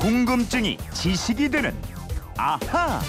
궁금증이 지식이 되는 아하.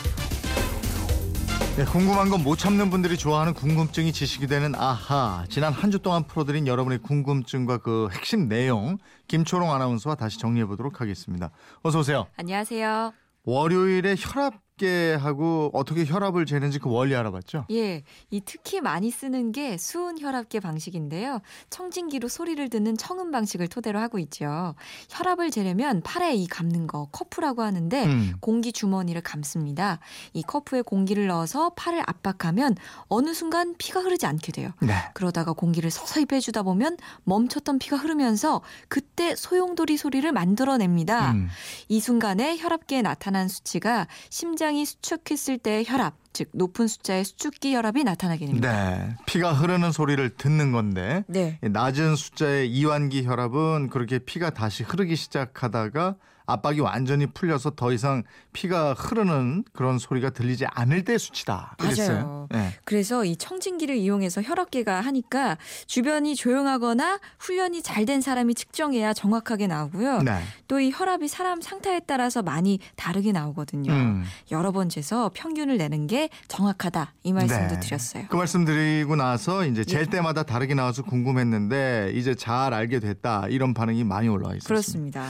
네, 궁금한 건 못 참는 분들이 좋아하는 궁금증이 지식이 되는 아하. 지난 한 주 동안 풀어드린 여러분의 궁금증과 그 핵심 내용 김초롱 아나운서와 다시 정리해 보도록 하겠습니다. 어서 오세요. 안녕하세요. 월요일에 혈압 계하고 어떻게 혈압을 재는지 그 원리 알아봤죠? 예, 이 특히 많이 쓰는 게 수은 혈압계 방식인데요. 청진기로 소리를 듣는 청음 방식을 토대로 하고 있죠. 혈압을 재려면 팔에 이 감는 거 커프라고 하는데 음. 공기 주머니를 감습니다. 이 커프에 공기를 넣어서 팔을 압박하면 어느 순간 피가 흐르지 않게 돼요. 네. 그러다가 공기를 서서히 빼주다 보면 멈췄던 피가 흐르면서 그때 소용돌이 소리를 만들어냅니다. 음. 이 순간에 혈압계에 나타난 수치가 심장 이 수축했을 때의 혈압, 즉 높은 숫자의 수축기 혈압이 나타나게 됩니다. 네. 피가 흐르는 소리를 듣는 건데 네. 이 낮은 숫자의 이완기 혈압은 그렇게 피가 다시 흐르기 시작하다가 압박이 완전히 풀려서 더 이상 피가 흐르는 그런 소리가 들리지 않을 때 수치다. 그랬어요. 맞아요. 네. 그래서 이 청진기를 이용해서 혈압계가 하니까 주변이 조용하거나 훈련이 잘 된 사람이 측정해야 정확하게 나오고요. 네. 또이 혈압이 사람 상태에 따라서 많이 다르게 나오거든요. 음. 여러 번 재서 평균을 내는 게 정확하다 이 말씀도 네. 드렸어요. 그 말씀 드리고 나서 이제 잴 예. 때마다 다르게 나와서 궁금했는데 이제 잘 알게 됐다 이런 반응이 많이 올라와 있습니다. 그렇습니다.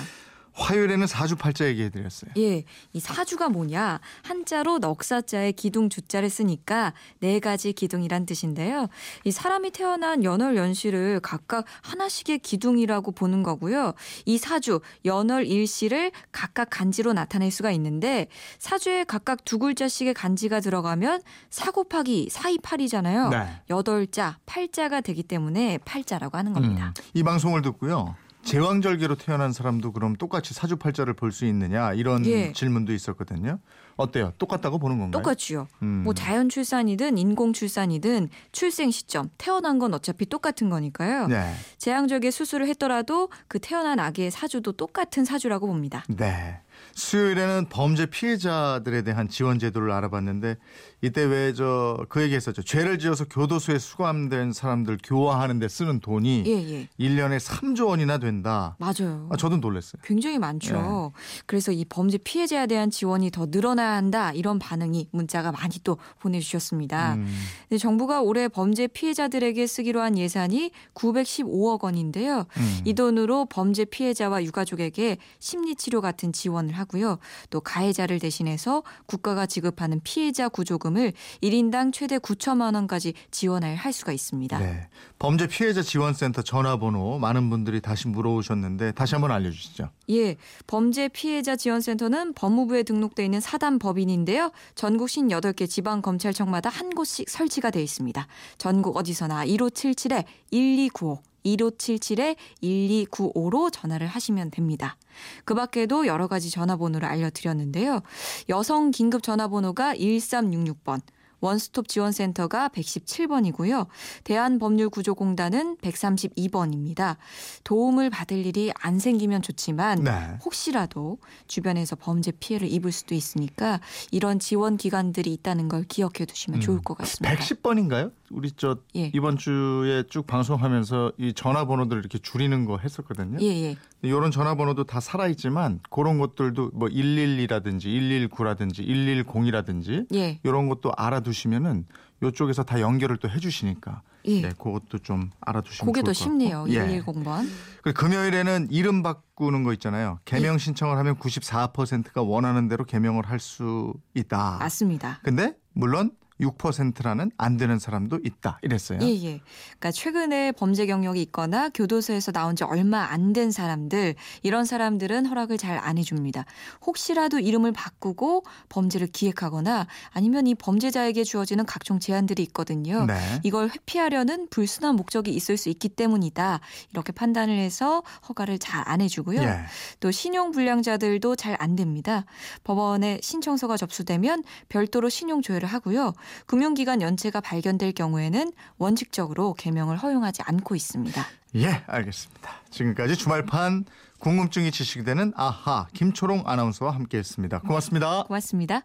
화요일에는 사주팔자 얘기해 드렸어요. 예, 이 사주가 뭐냐? 한자로 넉사자에 기둥 주자를 쓰니까 네 가지 기둥이란 뜻인데요. 이 사람이 태어난 연월 연시를 각각 하나씩의 기둥이라고 보는 거고요. 이 사주 연월 일시를 각각 간지로 나타낼 수가 있는데 사주에 각각 두 글자씩의 간지가 들어가면 사 곱하기 사이 팔이잖아요. 네. 여덟 자, 팔자가 되기 때문에 팔자라고 하는 겁니다. 음, 이 방송을 듣고요. 제왕절개로 태어난 사람도 그럼 똑같이 사주팔자를 볼 수 있느냐 이런 예. 질문도 있었거든요. 어때요? 똑같다고 보는 건가요? 똑같이요. 음. 뭐 자연 출산이든 인공 출산이든 출생 시점, 태어난 건 어차피 똑같은 거니까요. 네. 제왕절개 수술을 했더라도 그 태어난 아기의 사주도 똑같은 사주라고 봅니다. 네. 수요일에는 범죄 피해자들에 대한 지원 제도를 알아봤는데 이때 왜 저 그 얘기했었죠. 죄를 지어서 교도소에 수감된 사람들 교화하는 데 쓰는 돈이 예, 예. 1년에 3조 원이나 된다. 맞아요. 아, 저도 놀랐어요. 굉장히 많죠. 네. 그래서 이 범죄 피해자에 대한 지원이 더 늘어나야 한다. 이런 반응이 문자가 많이 또 보내주셨습니다. 음. 정부가 올해 범죄 피해자들에게 쓰기로 한 예산이 915억 원인데요. 음. 이 돈으로 범죄 피해자와 유가족에게 심리치료 같은 지원을 하고요. 또 가해자를 대신해서 국가가 지급하는 피해자 구조금을 1인당 최대 9천만 원까지 지원을 할 수가 있습니다. 네. 범죄 피해자 지원센터 전화번호 많은 분들이 다시 물어오셨는데 다시 한번 알려주시죠. 예, 범죄 피해자 지원센터는 법무부에 등록돼 있는 사단 법인인데요. 전국 58개 지방 검찰청마다 한 곳씩 설치가 돼 있습니다. 전국 어디서나 1577에 1295 1577에 1295로 전화를 하시면 됩니다. 그 밖에도 여러 가지 전화번호를 알려드렸는데요. 여성 긴급 전화번호가 1366번, 원스톱 지원센터가 117번이고요. 대한법률구조공단은 132번입니다. 도움을 받을 일이 안 생기면 좋지만 네. 혹시라도 주변에서 범죄 피해를 입을 수도 있으니까 이런 지원 기관들이 있다는 걸 기억해 두시면 음. 좋을 것 같습니다. 110번인가요? 우리 저 예. 이번 주에 쭉 방송하면서 이 전화번호들 이렇게 줄이는 거 했었거든요. 예, 예. 이런 전화번호도 다 살아 있지만 그런 것들도 뭐 112라든지 119라든지 110이라든지 예. 이런 것도 알아두 시면은 이쪽에서 다 연결을 또 해주시니까 예. 네, 그것도 좀 알아두시면 그게 좋을 더것 쉽네요. 같고. 예. 110번. 그리고 금요일에는 이름 바꾸는 거 있잖아요. 개명 신청을 하면 94%가 원하는 대로 개명을 할 수 있다. 맞습니다. 근데 물론 6%라는 안 되는 사람도 있다. 이랬어요. 예, 예. 그러니까 최근에 범죄 경력이 있거나 교도소에서 나온 지 얼마 안 된 사람들, 이런 사람들은 허락을 잘 안 해줍니다. 혹시라도 이름을 바꾸고 범죄를 기획하거나 아니면 이 범죄자에게 주어지는 각종 제한들이 있거든요. 네. 이걸 회피하려는 불순한 목적이 있을 수 있기 때문이다. 이렇게 판단을 해서 허가를 잘 안 해주고요. 예. 또 신용 불량자들도 잘 안 됩니다. 법원에 신청서가 접수되면 별도로 신용 조회를 하고요. 금융기관 연체가 발견될 경우에는 원칙적으로 개명을 허용하지 않고 있습니다. 예, 알겠습니다. 지금까지 주말판 궁금증이 지식되는 아하 김초롱 아나운서와 함께했습니다. 고맙습니다. 고맙습니다.